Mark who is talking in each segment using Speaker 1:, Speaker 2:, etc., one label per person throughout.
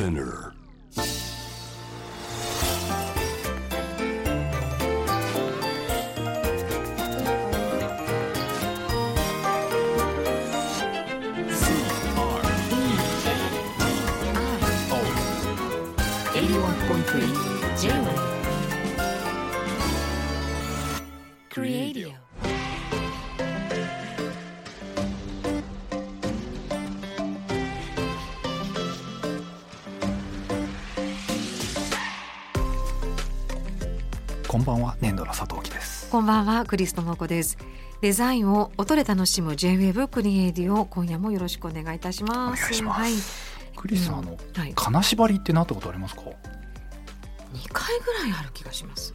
Speaker 1: Spinner.
Speaker 2: こんばんは
Speaker 3: クリストモコです。デザインを音で楽しむ J-Wave クリエイディを今夜もよろしくお願いいたします。
Speaker 2: お願いします。
Speaker 3: はい、
Speaker 2: クリスさん、あの
Speaker 3: はい、
Speaker 2: 金縛りってなったことありますか
Speaker 3: ？2回ぐらいある気がします。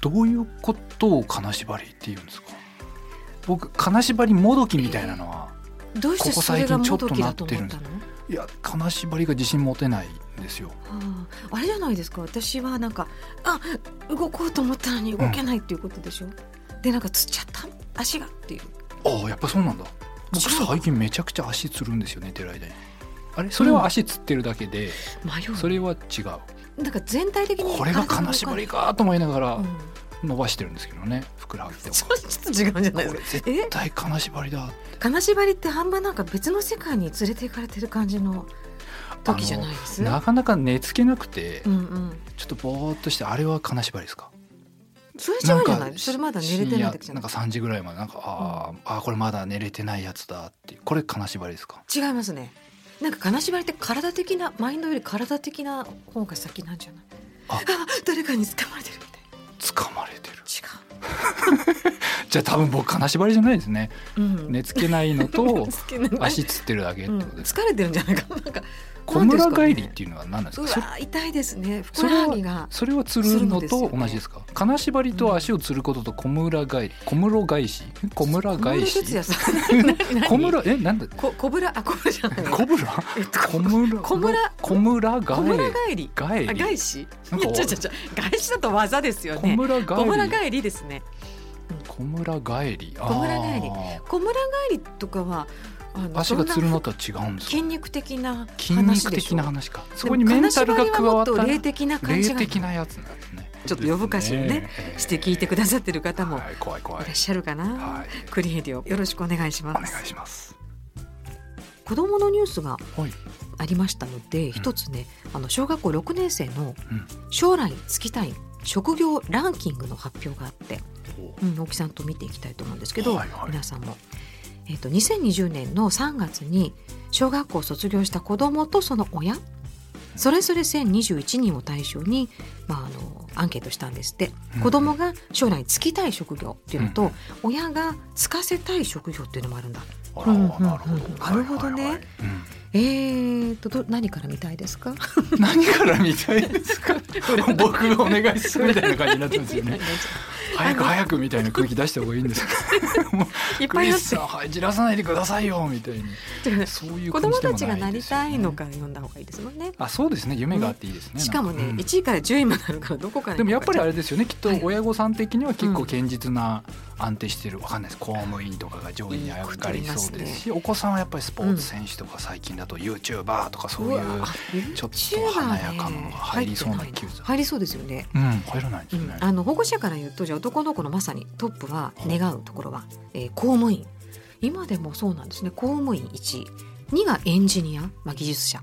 Speaker 2: どういうことを金縛りって言うんですか？僕金縛りもどきみたいなのは、
Speaker 3: どうしてそれが
Speaker 2: 最近ちょ
Speaker 3: もどき
Speaker 2: っとな
Speaker 3: だと思ったの
Speaker 2: いや金縛りが自信持てないんですよ。
Speaker 3: ああ。あれじゃないですか。私はなんかあ動こうと思ったのに動けないっていうことでしょ、でなんかつっちゃった？足がっていう。
Speaker 2: ああやっぱそうなんだ。僕最近めちゃくちゃ足つるんですよ寝てる間にあれ？それは足つってるだけで、
Speaker 3: 迷う。
Speaker 2: それは違う。
Speaker 3: なんか全体的に
Speaker 2: これが金縛りかと思いながら
Speaker 3: うん。
Speaker 2: 伸ばしてるんですけどねふくらはぎとか。
Speaker 3: ちょっと違うんじゃない？ですか
Speaker 2: 絶対金縛りだ
Speaker 3: 金縛りって半分なんか別の世界に連れて行かれてる感じの時じゃないです。
Speaker 2: なかなか寝つけなくて、
Speaker 3: うんうん。
Speaker 2: ちょっとぼーっとしてあれは金縛りですか？
Speaker 3: それじゃないそれまだ寝れてない時じゃなんい
Speaker 2: なか3時ぐらいまでなんかあー、あーこれまだ寝れてないやつだってこれ金縛りですか？
Speaker 3: 違いますね。なんか金縛りって体的なマインドより体的な方が先なんじゃない？
Speaker 2: あ。
Speaker 3: あ誰かに掴まれてるみたい
Speaker 2: 掴まれてる。
Speaker 3: 違
Speaker 2: じゃあ多分僕金縛りじゃないですね。
Speaker 3: う、うん、
Speaker 2: 寝つけないのと 足つってるだけって
Speaker 3: うん、
Speaker 2: ことです、
Speaker 3: 疲れてるんじゃないかなんか
Speaker 2: 小村帰りっていうのは何です
Speaker 3: う
Speaker 2: かそ
Speaker 3: わ痛いですね。ふく
Speaker 2: それは
Speaker 3: らはぎが。
Speaker 2: それはつるのと同じですか？金縛りと足をつることと小村帰り。小室返し？小村返し？
Speaker 3: 小
Speaker 2: 村えなんだ？
Speaker 3: こ小村あ小村じゃない。
Speaker 2: 小村
Speaker 3: えっと
Speaker 2: 小村
Speaker 3: 小村
Speaker 2: 小村帰
Speaker 3: 小村帰り。
Speaker 2: 帰
Speaker 3: あ
Speaker 2: り
Speaker 3: 返し？ちょちょちょ返しだと技ですよね。
Speaker 2: 小村帰り。
Speaker 3: 小村帰りですね。
Speaker 2: 小村帰り。
Speaker 3: 小村帰り。小村帰りとかは
Speaker 2: 足がつるのとは違うんですか？
Speaker 3: 筋肉的な
Speaker 2: 筋肉的な話か。そこにメンタルが加わった
Speaker 3: 霊的な感じ
Speaker 2: 的なやつなんですね。
Speaker 3: ちょっと夜更かしをね
Speaker 2: ええ
Speaker 3: して聞いてくださってる方も
Speaker 2: はい
Speaker 3: らっしゃるかな、
Speaker 2: はい。
Speaker 3: クリエイディオよろしくお願いします。
Speaker 2: お願いします。
Speaker 3: 子供のニュースが
Speaker 2: はい
Speaker 3: ありましたので一つねあの小学校6年生の
Speaker 2: うん。
Speaker 3: 将来就きたい職業ランキングの発表があって、うん、大木さんと見ていきたいと思うんですけど、
Speaker 2: はいはい。
Speaker 3: 皆さんも、えー、と2020年の3月に小学校を卒業した子どもとその親それぞれ1021人を対象に、まあ、あのアンケートしたんですって、
Speaker 2: うん。
Speaker 3: 子どもが将来就きたい職業っていうのと、
Speaker 2: うん。
Speaker 3: 親が就かせたい職業っていうのもあるんだ。うん
Speaker 2: なるほど。
Speaker 3: ね。
Speaker 2: はいはいはい。
Speaker 3: えー、とど何から見たいですか？
Speaker 2: う ん何から見たいですか？僕がお願いするみたいな感じになってますよね 早く早くみたいな空気出した方がいいんですよもう
Speaker 3: いっぱいあって。
Speaker 2: クリスさんはいじらさないでくださいよみたいにそういう
Speaker 3: 子供たちがなりたいの
Speaker 2: か
Speaker 3: 読んだ方がいいですもんね。
Speaker 2: あそうですね。夢があっていいですね
Speaker 3: しかもね、
Speaker 2: なん
Speaker 3: 1位から10位まであるからどこから
Speaker 2: でもやっぱりあ
Speaker 3: れ
Speaker 2: れですよね。きっと
Speaker 3: はい。
Speaker 2: 親御さん的には結構堅実な安定してるわかんないです。公務員とかが上位に上がりそうですしお子さんはやっぱりスポーツ選手とか最近だと YouTuber とかそういうちょっと華やかなのが入りそうな気がする。
Speaker 3: 入りそうですよね。
Speaker 2: うん入らないですね、
Speaker 3: うんあの保護者から言うとじゃあ男の子のまさにトップは願うところは、えー公務員。今でもそうなんですね。公務員1位2がエンジニア、まあ、技術者。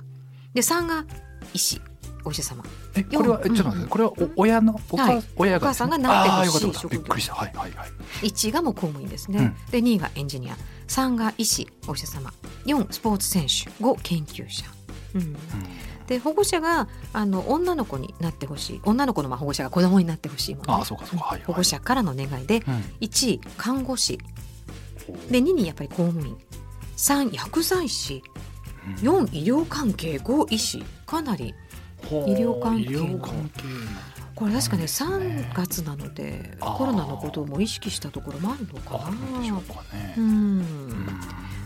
Speaker 3: で3が医師お医者様。
Speaker 2: えこれはえちょっと待ってこれはお親のお母
Speaker 3: はい。
Speaker 2: 親が。
Speaker 3: お母さんがなってほしい
Speaker 2: びっくりした。はいはいはい。
Speaker 3: 1位がもう公務員ですね、
Speaker 2: うん。
Speaker 3: で2位がエンジニア。3が医師お医者様。4スポーツ選手5研究者、うん、で保護者があの女の子になってほしい。女の子のまあ保護者が子供になってほしいもの、
Speaker 2: ああそうかそうか。はいはい。
Speaker 3: 保護者からの願いで
Speaker 2: うん。
Speaker 3: 1位看護師。で2位やっぱり公務員。3薬剤師。4医療関係。5医師。かなり医療関係の。これ確かね
Speaker 2: そうですね。
Speaker 3: 3月なのでコロナのことも意識したところもあるのかな。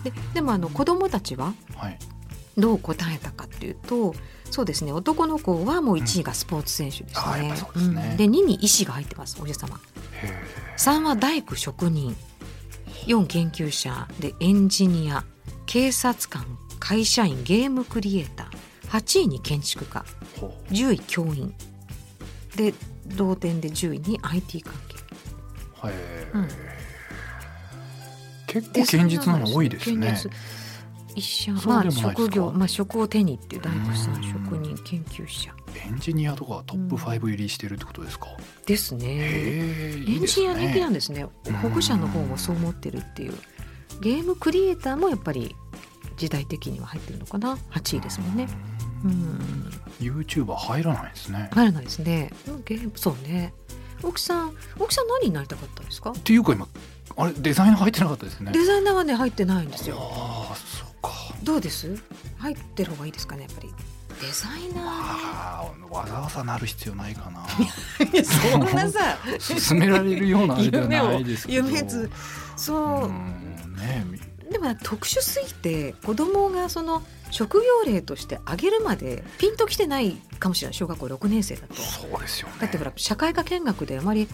Speaker 3: ででもあの子供たちは
Speaker 2: はい。
Speaker 3: どう答えたかっていうとそうですね男の子はもう1位がスポーツ選手ですね。
Speaker 2: あーやっぱ。そうですね。
Speaker 3: ん。で2位に医師が入ってますお医者様。
Speaker 2: へえ
Speaker 3: 3は大工職人。4研究者。でエンジニア。警察官。会社員ゲームクリエイター8位に建築家10位教員で同点で10位に IT 関係。
Speaker 2: はい、うん、結構堅実なの多いですね。
Speaker 3: 医者まあ職業まあ職を手にっていう大工さん職人研究者。
Speaker 2: エンジニアとかトップ5入りしてるってことですか、
Speaker 3: うん、ですね。エンジニア人気なんですね。保護者の方もそう思ってるっていう。ゲームクリエイターもやっぱり時代的には入ってるのかな。8位ですもんね。うん
Speaker 2: YouTuber 入らないですね。
Speaker 3: 入らないですね。ゲームそうね。奥さん奥さん何になりたかったんですか？
Speaker 2: っていうか今あれデザイナー入ってなかったですね。
Speaker 3: デザイナーはね入ってないんですよ。
Speaker 2: ああそうか。
Speaker 3: どうです？入ってる方がいいですかねやっぱり。デザイナー、
Speaker 2: あ、わざわざなる必要ないかな。
Speaker 3: そんなさ。
Speaker 2: 進められるようなあれではないですけど。
Speaker 3: 夢図そう。ねでも特殊すぎて子供がその職業例として挙げるまでピンときてないかもしれない。小学校6年生だと。
Speaker 2: そうですよ、ね、
Speaker 3: だってほら社会科見学であまり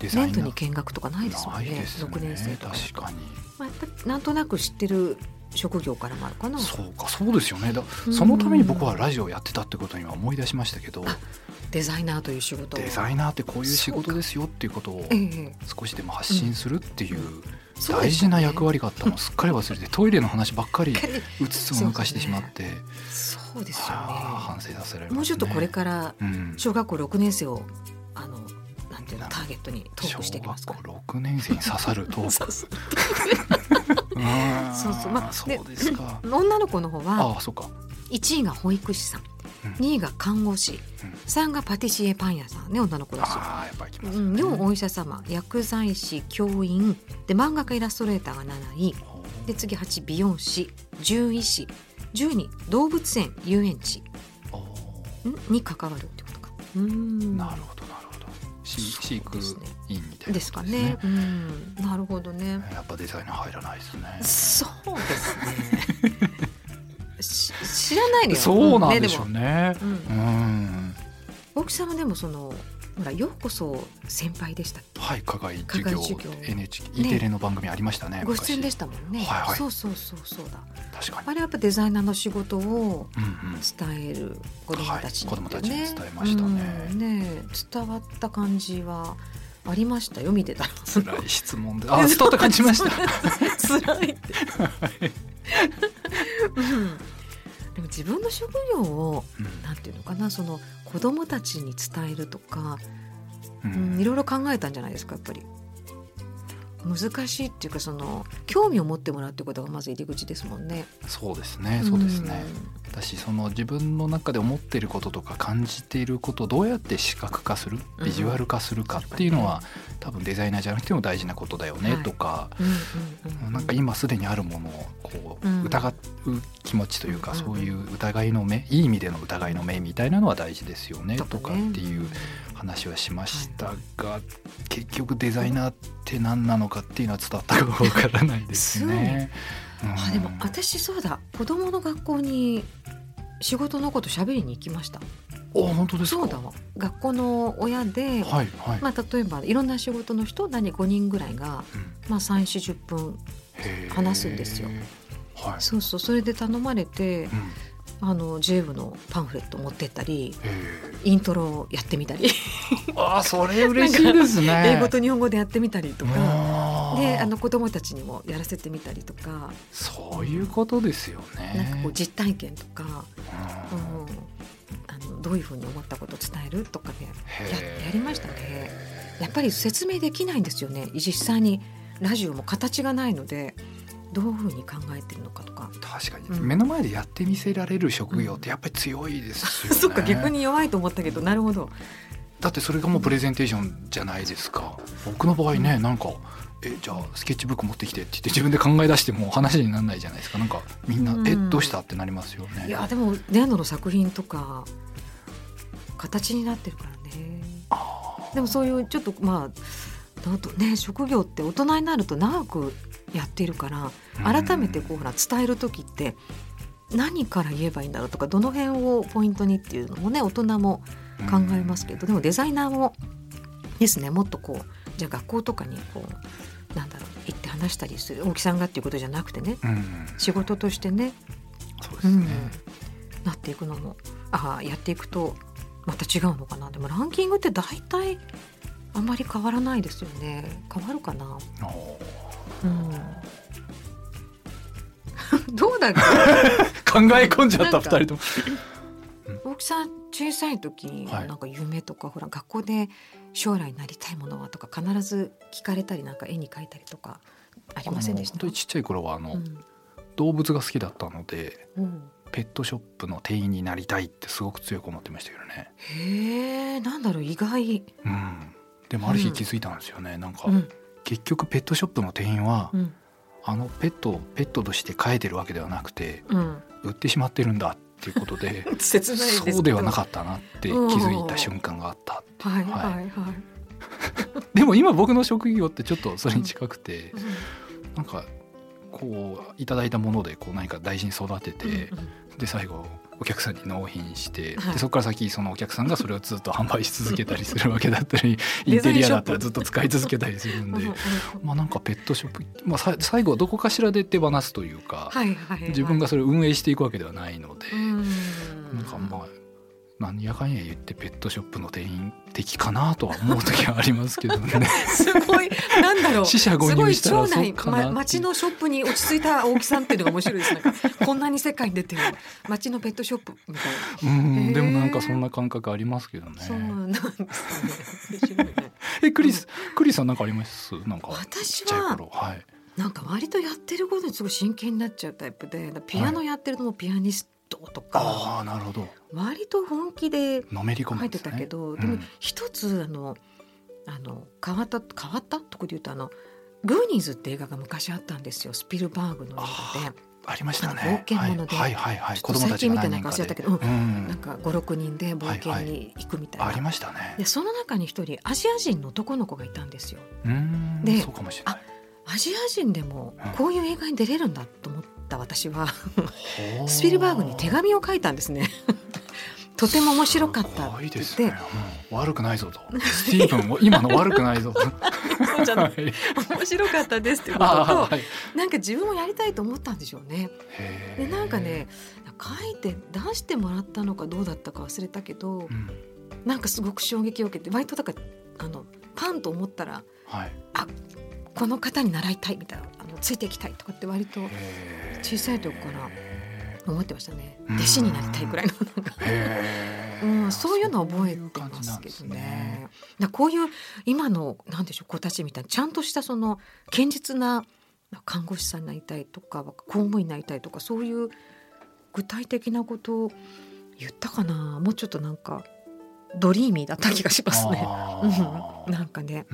Speaker 3: 年度に見学とかないですもんね。ね。6年生
Speaker 2: とか。確かに、
Speaker 3: まあ、なんとなく知ってる職業からもあるかな。
Speaker 2: そうかそうですよね。だそのために僕はラジオをやってたってことには思い出しましたけど。
Speaker 3: デザイナーという仕事
Speaker 2: デザイナーってこういう仕事ですよっていうことを少しでも発信するっていう大事な役割があったの。をすっかり忘れてトイレの話ばっかりうつつを抜かしてしまって。
Speaker 3: そうですよね。
Speaker 2: 反省させられ、
Speaker 3: ね、もうちょっとこれから小学校6年生をあのなんていうのターゲットにトークしていきますか。
Speaker 2: 小学校6年生に刺さるトーク。
Speaker 3: そうそう。まあ
Speaker 2: そうですか。
Speaker 3: 女の子の方は
Speaker 2: あそうか。
Speaker 3: 1位が保育士さん、2位が看護師、うん、3がパティシエパン屋さんね女の子だし
Speaker 2: あやっぱりきます、
Speaker 3: ね、うん、4お医者様薬剤師教員。で漫画家イラストレーターが7位。で次8美容師。獣医師。10に動物園遊園地。に関わるってことか。
Speaker 2: うん。なるほどなるほど。飼育員みたいな、
Speaker 3: ですかね、うん、なるほどね。
Speaker 2: やっぱデザイナー入らないですね。
Speaker 3: そうですね 知らないのよ。
Speaker 2: そうなんでしょうね、うん、うん。
Speaker 3: 大木さんはでもそのほらようこそ先輩でした
Speaker 2: はい課外授業授業。NHK、E テレの番組ありましたね
Speaker 3: ご出演でしたもんね、
Speaker 2: はいはい、
Speaker 3: そうそうそうそうだ。
Speaker 2: 確かに。
Speaker 3: あれやっぱデザイナーの仕事を伝える子供たち
Speaker 2: に、ねうんうんはい、子供たちに伝えましたね。
Speaker 3: うん、ね伝わった感じはありましたよ見てたら
Speaker 2: 辛い質問で。あ伝わった感じました。
Speaker 3: 辛いって。うん。でも自分の職業を、うん、なんていうのかなその子供たちに伝えるとか、うん、いろいろ考えたんじゃないですかやっぱり。難しいっていうかその興味を持ってもらうってことがまず入り口ですもんね。
Speaker 2: そうですねそうですね。私その自分の中で思っていることとか感じていることをどうやって視覚化するビジュアル化するかっていうのは、うん、多分デザイナーじゃなくても大事なことだよねとか、なんか今すでにあるものをこう疑う気持ちというか、そういう疑いの目いい意味での疑いの目みたいなのは大事ですよねとかっていう話はしましたが、はい、結局デザイナーって何なのかっていうのは伝わったかわからないですね。
Speaker 3: う。ん、あでも私そうだ。子供の学校に仕事のこと喋りに行きました。
Speaker 2: あ本当です
Speaker 3: そうだわ。学校の親で、はいはい、まあ、例えばいろんな仕事の人何5人ぐらいが、うん、まあ、3 4 0分話すんですよ。はい、そうそう。それで頼まれて、うん。あの j 部のパンフレット持ってったりイントロやってみたり。
Speaker 2: あそれ嬉しいですね。
Speaker 3: 英語と日本語でやってみたりとかであの子供たちにもやらせてみたりとか。
Speaker 2: そういうことですよね。
Speaker 3: なんかこう実体験とか、うん、あのどういうふうに思ったことを伝えるとかでややりましたね。やっぱり説明できないんですよね。実際にラジオも形がないのでどういうふうに考えてるのかとか。
Speaker 2: 確かに、うん、目の前でやってみせられる職業ってやっぱり強いですよね、
Speaker 3: そっか逆に弱いと思ったけど。なるほど。
Speaker 2: だってそれがもうプレゼンテーションじゃないですか。僕の場合ねなんかえじゃあスケッチブック持ってきてって言って自分で考え出しても話にならないじゃないですか。なんかみんな、うん、えどうしたってなりますよね。
Speaker 3: いやでもレアノの作品とか形になってるからね。でもそういうちょっとまあね職業って大人になると長くやってるから改めてこうほら伝える時って何から言えばいいんだろうとかどの辺をポイントにっていうのもね大人も考えますけどでもデザイナーもですねもっとこうじゃあ学校とかにこう行って話したりする大木さんがっていうことじゃなくてね、仕事としてね
Speaker 2: そうですね、
Speaker 3: なっていくのもあやっていくとまた違うのかなでもランキングって大体あんまり変わらないですよね。変わるかな、うん、どうだっけ
Speaker 2: 考え込んじゃった二人とも
Speaker 3: 大木さん小さい時になんか夢とか、はい、ほら学校で将来なりたいものはとか必ず聞かれたりなんか絵に描いたりとかありませんでした？
Speaker 2: 本当にちっちゃい頃はあの、うん、動物が好きだったので、うん、ペットショップの店員になりたいってすごく強く思ってましたけどね。
Speaker 3: へえなんだろう意外、
Speaker 2: うん、でもある日気づいたんですよね、うん、なん。か、結局ペットショップの店員は、あのペットをペットとして飼えてるわけではなくて、売ってしまってるんだっていうことで
Speaker 3: 切ない
Speaker 2: そうではなかったなって気づいた瞬間があったってはいはい。はい、でも今僕の職業ってちょっとそれに近くて、うん、なんかこういただいたものでこう何か大事に育てて、うんうん、で最後お客さんに納品して、はい、でそこから先そのお客さんがそれをずっと販売し続けたりするわけだったり インテリアだったらずっと使い続けたりするんで。まあなんかペットショップ、まあ、最後はどこかしらで手放すというか、はいはいはい、自分がそれを運営していくわけではないので。なんかまあ何やかんや言ってペットショップの店員的かなとは思う時はありますけどね。
Speaker 3: すごいなんだろう。
Speaker 2: 死者誤入したら
Speaker 3: そうかな、ま、町のショップに落ち着いた大木さんっていうのが面白いです。なんか こんなに世界に出てる。町のペットショップみたいな。
Speaker 2: うんでもなんかそんな感覚ありますけどね。
Speaker 3: そうなんです
Speaker 2: ね。ねえクリス、クリスさんなんかあります？なんか
Speaker 3: 私ははい。なんか割とやってることにすごい真剣になっちゃうタイプでピアノやってるのもピアニストとか、
Speaker 2: はい、あなるほど
Speaker 3: 割と本気で
Speaker 2: 書
Speaker 3: いてたけど、でも一つあのあの変わった変わった？とこで言うとあのグーニーズって映画が昔あったんですよスピルバーグの映画で。
Speaker 2: ありました
Speaker 3: ね。冒険者で、
Speaker 2: はいはいはい、
Speaker 3: 子供たち見てないか忘れたけど、うん、なんか五六人で冒険に行くみたいな。
Speaker 2: ありましたね。
Speaker 3: でその中に一人アジア人の男の子がいたんですよ。
Speaker 2: で、そうかもしれない。
Speaker 3: アジア人でもこういう映画に出れるんだと思った私は。スピルバーグに手紙を書いたんですね。とても面白かったって言って、ね。
Speaker 2: うん、悪くないぞと。スティーブンも 今の悪くないぞと。
Speaker 3: そうじゃない、面白かったですってことと、はい、なんか自分もやりたいと思ったんでしょうね。でなんかね書いて出してもらったのかどうだったか忘れたけど、うん、なんかすごく衝撃を受けて割とだからあのパンと思ったら、はい、あこの方に習いたいみたいなあのついていきたいとかって割と小さい時から思ってましたね。弟子になりたいぐらいのうん、そういうの覚えてますけどね。ね。こういう今のなんでしょう子たちみたいにちゃんとしたその堅実な看護師さんになりたいとか公務員になりたいとかそういう具体的なことを言ったかなもうちょっとなんかドリーミーだった気がしますね。うん、なんかね。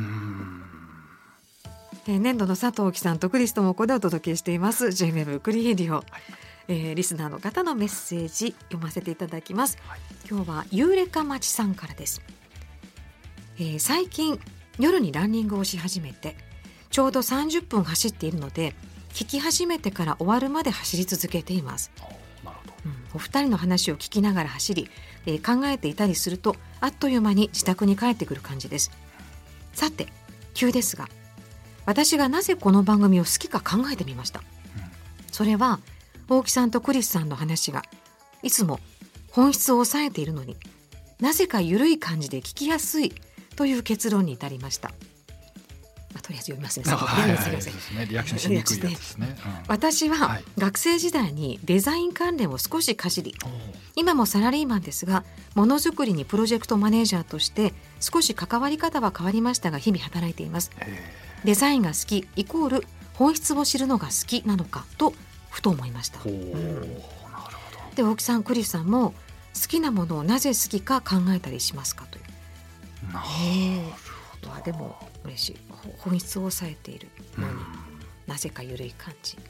Speaker 3: えー、年度の佐藤貴さんとクリストもこでお届けしています。JWEB クリエディオ。はい。えー、リスナーの方のメッセージ読ませていただきます、はい、今日はユーレカ町さんからです、えー、最近夜にランニングをし始めてちょうど30分走っているので聞き始めてから終わるまで走り続けています。うん、お二人の話を聞きながら走り、えー、考えていたりするとあっという間に自宅に帰ってくる感じです。さて急ですが私がなぜこの番組を好きか考えてみました、うん、それは大木さんとクリスさんの話がいつも本質を抑えているのになぜか緩い感じで聞きやすいという結論に至りました。まあ、とりあえず読みますね。私は学生時代にデザイン関連を少しかじり、今もサラリーマンですが、ものづくりにプロジェクトマネージャーとして少し関わり方は変わりましたが日々働いています。デザインが好きイコール本質を知るのが好きなのかとふと思いました。うん、で大木さんクリスさんも好きなものをなぜ好きか考えたりしますかという。
Speaker 2: なるほど。
Speaker 3: でも嬉しい本質を抑えているのに、うん、なぜか緩い感じ。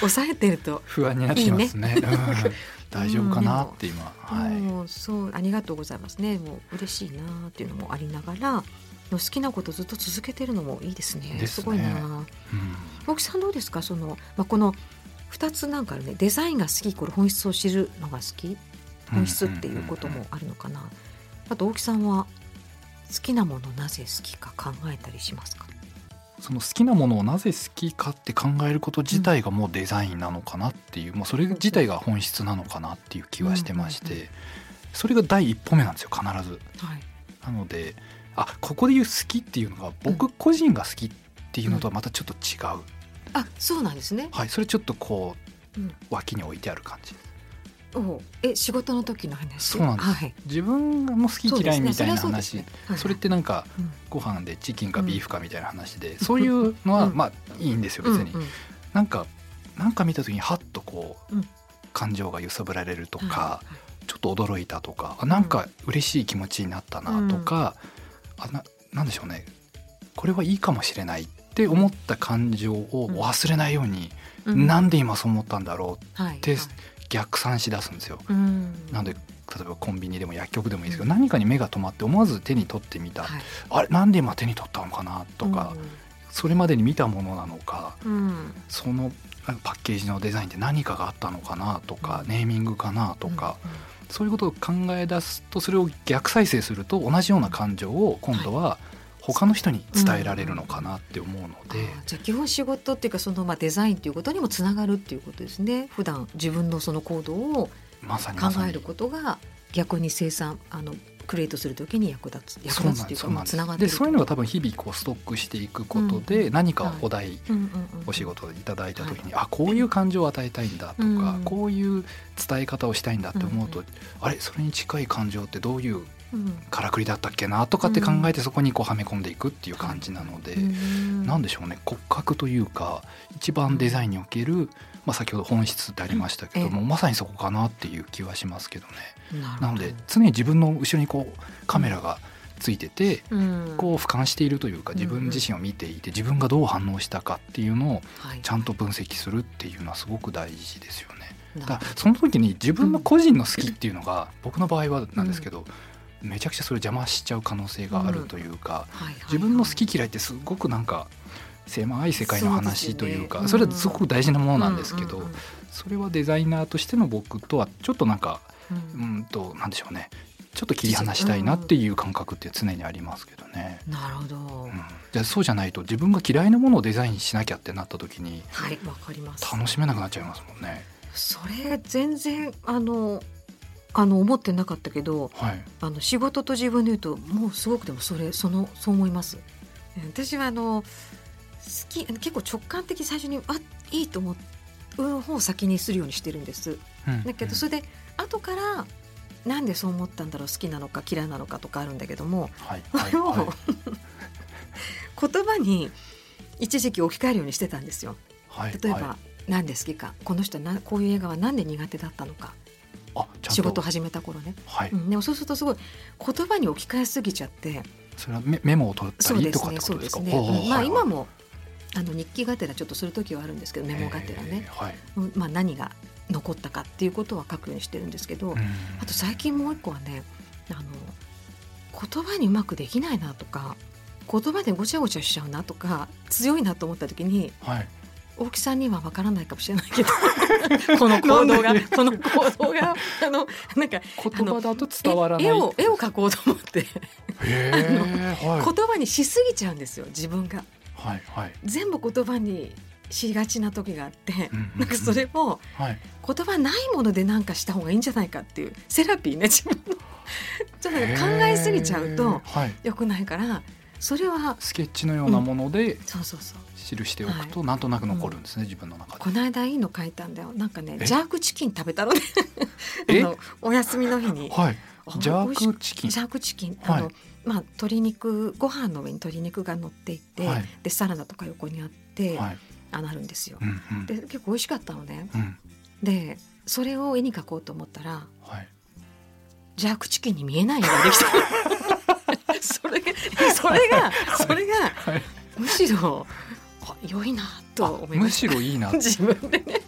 Speaker 3: 抑えてると
Speaker 2: 不安になってますね。いいね大丈夫かなって今、
Speaker 3: はい、そうありがとうございますね。もう嬉しいなっていうのもありながら、好きなことずっと続けてるのもいいですね。すねすごいな。うん、大木さんどうですか？そのまあこの二つなんかねデザインが好きこれ本質を知るのが好き本質っていうこともあるのかな。あと大木さんは好きなものなぜ好きか考えたりしますか？
Speaker 2: 好その好きなものをなぜ好きかって考えること自体がもうデザインなのかなっていう、もうそれ自体が本質なのかなっていう気はしてまして、それが第一歩目なんですよ必ず。はい、なのであここで言う好きっていうのが僕個人が好きっていうのとはまたちょっと違う。
Speaker 3: あそうなんですね。
Speaker 2: はい、それちょっとこう、脇に置いてある感じ。
Speaker 3: おえ仕事の時の話？
Speaker 2: そうなんです、はい、自分も好き嫌いみたいな話そ、ね。そね、それってなんか、ご飯でチキンかビーフかみたいな話で、うん、そういうのはまあいいんですよ別に、うんうん、なんかなんか見た時にハッとこう、うん、感情が揺さぶられるとか、ちょっと驚いたとかなんか嬉しい気持ちになったなとか、あななんでしょうね。これはいいかもしれないって思った感情を忘れないように、うん、なんで今そう思ったんだろうって、逆算し出すんですよ。うん、なので例えばコンビニでも薬局でもいいですけど、何かに目が止まって思わず手に取ってみた、はい、あれなんで今手に取ったのかなとか、それまでに見たものなのか、そのパッケージのデザインって何かがあったのかなとか、ネーミングかなとか、そういうことを考え出すとそれを逆再生すると同じような感情を今度は他の人に伝えられるのかなって思うので、うん、
Speaker 3: じゃあ基本仕事っていうかそのまあデザインっていうことにもつながるっていうことですね。普段自分のその行動を考えることが逆に生産あのクリエイトするときに役立つ役立つっていうかまあつながって
Speaker 2: でそういうのが多分日々こうストックしていくことで、何かお題、お仕事いただいた時に、はい、あこういう感情を与えたいんだとか、うん、こういう伝え方をしたいんだって思うと、うん、あれそれに近い感情ってどういうからくりだったっけなとかって考えてそこにこうはめ込んでいくっていう感じなので、何でしょうね骨格というか一番デザインにおける、まあ、先ほど本質ってありましたけども、まさにそこかなっていう気はしますけどね。なので常に自分の後ろにこうカメラがついてて、こう俯瞰しているというか自分自身を見ていて自分がどう反応したかっていうのをちゃんと分析するっていうのはすごく大事ですよね。だその時に自分の個人の好きっていうのが、僕の場合はなんですけど、めちゃくちゃそれ邪魔しちゃう可能性があるというか、自分の好き嫌いってすごくなんか狭い世界の話というかそれはすごく大事なものなんですけど、それはデザイナーとしての僕とはちょっとなんか、うん。となんでしょうね。ちょっと切り離したいなっていう感覚って常にありますけどね。
Speaker 3: なるほど、
Speaker 2: うん、じゃそうじゃないと自分が嫌いなものをデザインしなきゃってなった時に、
Speaker 3: はい、わかります。
Speaker 2: 楽しめなくなっちゃいますもんね。
Speaker 3: それ全然あのあの思ってなかったけど、はい、あの仕事と自分で言うともうすごくでもそれそのそう思います。私はあの好き結構直感的最初にあいいと思う方を先にするようにしてるんです。うん、だけどそれで後からなんでそう思ったんだろう好きなのか嫌いなのかとかあるんだけども、はい はい、はい、言葉に一時期置き換えるようにしてたんですよ。はい、例えば、はい、何で好きか。この人なこういう映画は何で苦手だったのか。仕事始めた頃ね、はい。うん、でもそうするとすごい言葉に置き換えすぎちゃって。
Speaker 2: それはメメモを取ったりとかってことですか？そうですね、
Speaker 3: まあ今もあの日記がてらちょっとする時はあるんですけどメモがてらね、はい、まあ、何が残ったかっていうことは書くようにしてるんですけど、あと最近もう一個はねあの言葉にうまくできないなとか言葉でごちゃごちゃしちゃうなとか強いなと思った時に、はい、大木さんにはわからないかもしれないけど この行動がこの行動が あのなんか
Speaker 2: 言葉だと伝わらない
Speaker 3: 絵を絵を描こうと思って。はい、言葉にしすぎちゃうんですよ自分が、はいはい、全部言葉にしがちな時があって、なんかそれを、はい、言葉ないもので何かした方がいいんじゃないかっていうセラピーね自分の。ちょっと考えすぎちゃうとよくないから、それは
Speaker 2: スケッチのようなもので、うん、そうそうそう。記しておくと、なんとなく残るんですね、自分の中で。
Speaker 3: この間いいの書いたんだよ。なんかね、ジャークチキン食べたのね。お休みの日に。
Speaker 2: はい。ジャークチキン。
Speaker 3: ジャークチキン。あの、まあ鶏肉ご飯の上に鶏肉が乗っていて、でサラダとか横にあって、あなるんですよ。で結構美味しかったのね。でそれを絵に描こうと思ったら、ジャークチキンに見えないのができた。それがそれがそれが、むしろ良いなと
Speaker 2: むしろいいな。
Speaker 3: 自分でね。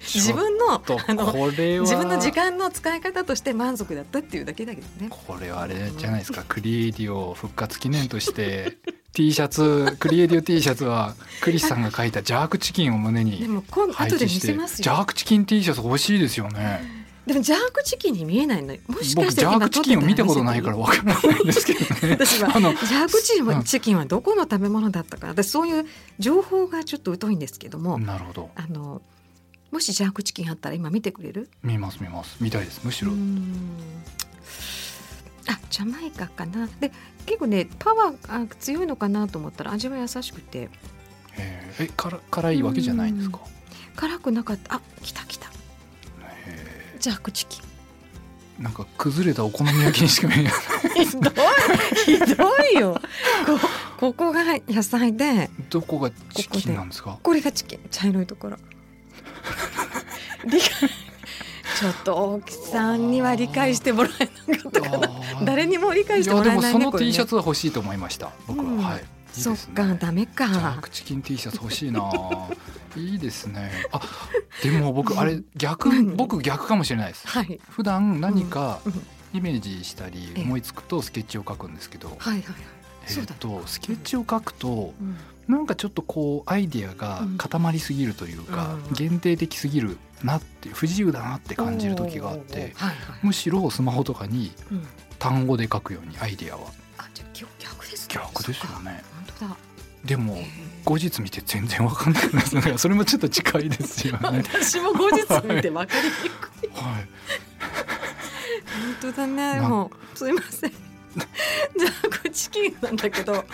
Speaker 3: 自分のあの自分の時間の使い方として満足だったっていうだけだけどね。
Speaker 2: これはあれじゃないですか、クリエイティオ復活記念として T シャツクリエイティオ T シャツはクリスさんが書いたジャークチキンを胸に
Speaker 3: でも今後で見せます
Speaker 2: ジャークチキン T シャツ欲しいですよね
Speaker 3: でもジャークチキンに見えないのもしか
Speaker 2: 僕
Speaker 3: して
Speaker 2: ジャークチキンを見たことないからわからないんですけどね。
Speaker 3: 私は
Speaker 2: あの
Speaker 3: ジャークチキン
Speaker 2: うん。
Speaker 3: はチキンはどこの食べ物だったか。私そういう情報がちょっと疎いんですけども、
Speaker 2: なるほど。
Speaker 3: あのもしジャークチキンあったら今見てくれる？
Speaker 2: 見ます見ます。見たいですむしろ。
Speaker 3: あジャマイカかな。で結構ねパワーが強いのかなと思ったら味は優しくて。
Speaker 2: え辛いわけじゃないんですか？
Speaker 3: 辛くなかった。あ来た来た
Speaker 2: へ
Speaker 3: ジャークチキ。ン
Speaker 2: ーなんか崩れたお好み焼きにしか見えない。
Speaker 3: ひどい。ひどいよ。こここが野菜で。
Speaker 2: どこがチキンなんですか？
Speaker 3: これがチキン。茶色いところ。理解。ちょっと大木さんには理解してもらえなかったかな。誰にも理解
Speaker 2: い
Speaker 3: してもらえない
Speaker 2: やでもその T
Speaker 3: ね。
Speaker 2: シャツは欲しいと思いました僕は、
Speaker 3: うん。
Speaker 2: はいいい
Speaker 3: そっかダメか。
Speaker 2: クチキン T シャツ欲しいな。いいですね。あでも僕あれ逆
Speaker 3: 何
Speaker 2: 僕逆かもしれないです。
Speaker 3: はい。
Speaker 2: 普段何かイメージしたり
Speaker 3: ええ。
Speaker 2: 思いつくとスケッチを描くんですけど、
Speaker 3: はいはいはい。
Speaker 2: えっとスケッチを描くと
Speaker 3: うん。
Speaker 2: なんかちょっとこうアイディアが固まりすぎるというか、
Speaker 3: うん。
Speaker 2: 限定的すぎるなって不自由だなって感じる時があって
Speaker 3: はいはい。
Speaker 2: むしろスマホとかに
Speaker 3: うん。
Speaker 2: 単語で書くようにアイディアは。
Speaker 3: あじゃあ逆逆ですね。
Speaker 2: 逆ですよね
Speaker 3: そっか本当だ
Speaker 2: でも後日見て全然わかんないですねそれもちょっと近いですよね。
Speaker 3: 私も後日見て分かりにくい。
Speaker 2: はい。
Speaker 3: 本当だね。
Speaker 2: な
Speaker 3: もうすいません。ジャークチキンなんだけど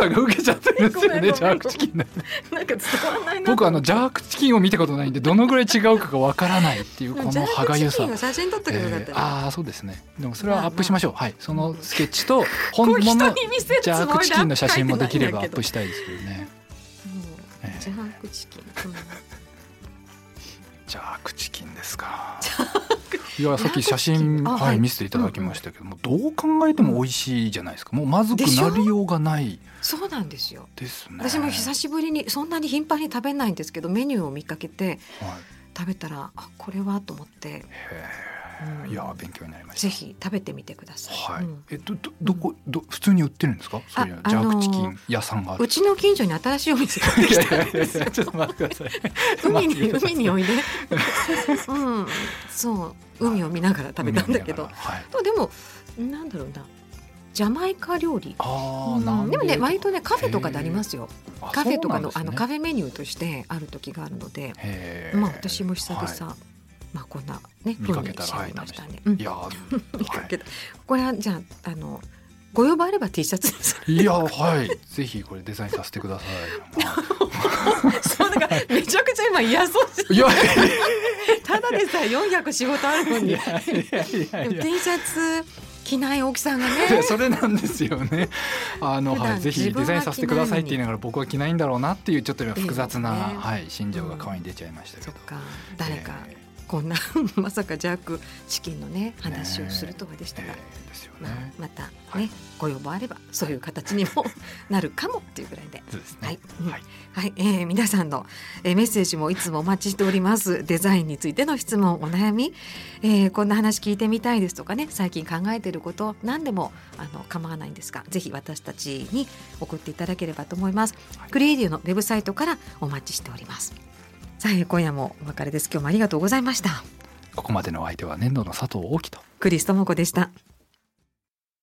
Speaker 2: さんが受けちゃってるんですよねジャークチキンね
Speaker 3: なんか伝わらないな。
Speaker 2: 僕あのジャークチキンを見たことないんでどのぐらい違うかがわからないっていう こ
Speaker 3: ジャ
Speaker 2: の歯
Speaker 3: ークチキ
Speaker 2: がゆさ
Speaker 3: 写真撮ってくればよかった
Speaker 2: えああそうですね。でもそれはアップしましょう、はい。そのスケッチと 本物のジャークチキンの写真もできればアップ
Speaker 3: し
Speaker 2: したいですけどね。えー。
Speaker 3: ジャークチキン、うん。
Speaker 2: ジャークチキンですか。いやさっき写真
Speaker 3: はい
Speaker 2: 見せていただきましたけどもどう考えても美味しいじゃないですか。もうまずくなりようがない
Speaker 3: そうなんですよ。
Speaker 2: ですね。
Speaker 3: 私も久しぶりにそんなに頻繁に食べないんですけどメニューを見かけて
Speaker 2: はい。
Speaker 3: 食べたらあこれはと思って。うん。
Speaker 2: いや勉強になりました。
Speaker 3: ぜひ食べてみてください、
Speaker 2: はい、
Speaker 3: うん。
Speaker 2: えどどどこど普通に売ってるんですか？そういうジャークチキン屋さんが
Speaker 3: うちの近所に新しいお店ができたんです。よ
Speaker 2: ちょっと待ってください。
Speaker 3: 海に海においでうん。そう。海を見ながら食べたんだけど。
Speaker 2: はい。
Speaker 3: でもなんだろうなジャマイカ料理。
Speaker 2: ああ、
Speaker 3: うん。
Speaker 2: なん
Speaker 3: で？もね割とねカフェとかでありますよ。カフェとかの,、
Speaker 2: ね。
Speaker 3: あのカフェメニューとしてある時があるのでまあ私も久々、
Speaker 2: は
Speaker 3: まあこんなね
Speaker 2: 見かけたら
Speaker 3: 風に仕上げましたね、
Speaker 2: い、
Speaker 3: うん。
Speaker 2: いやー
Speaker 3: 見かけた。これはじゃああのご要望あれば T シャツ。
Speaker 2: いやはい。ぜひこれデザインさせてください。は
Speaker 3: そうだからめちゃくちゃ今嫌そう ただでさえ400仕事あるのに。でも T シャツ着ない大きさんがね
Speaker 2: それなんですよね。あのはいぜひデザインさせてくださいって言いながら僕は着ないんだろうなっていうちょっと今複雑な、はい心情が顔に出ちゃいましたけど。
Speaker 3: そっか誰か
Speaker 2: え
Speaker 3: こんな まさかジャークチキンのね話をするとはでしたが、
Speaker 2: ーえーですよ
Speaker 3: まあ
Speaker 2: ね。
Speaker 3: またね、
Speaker 2: はい
Speaker 3: ご要望あればそういう形にもなるかもっていうぐらいで。はい、うん
Speaker 2: はい
Speaker 3: はい、えー皆さんの、えーメッセージもいつもお待ちしております。デザインについての質問、お悩み、えーこんな話聞いてみたいですとかね、最近考えていること、何でもあの構わないんですが、ぜひ私たちに送っていただければと思います。クリエイディオのウェブサイトからお待ちしております。さあ、えー今夜もお別れです。今日もありがとうございました。
Speaker 2: ここまでのお相手は年度の佐藤大樹と。
Speaker 3: クリストモコでした。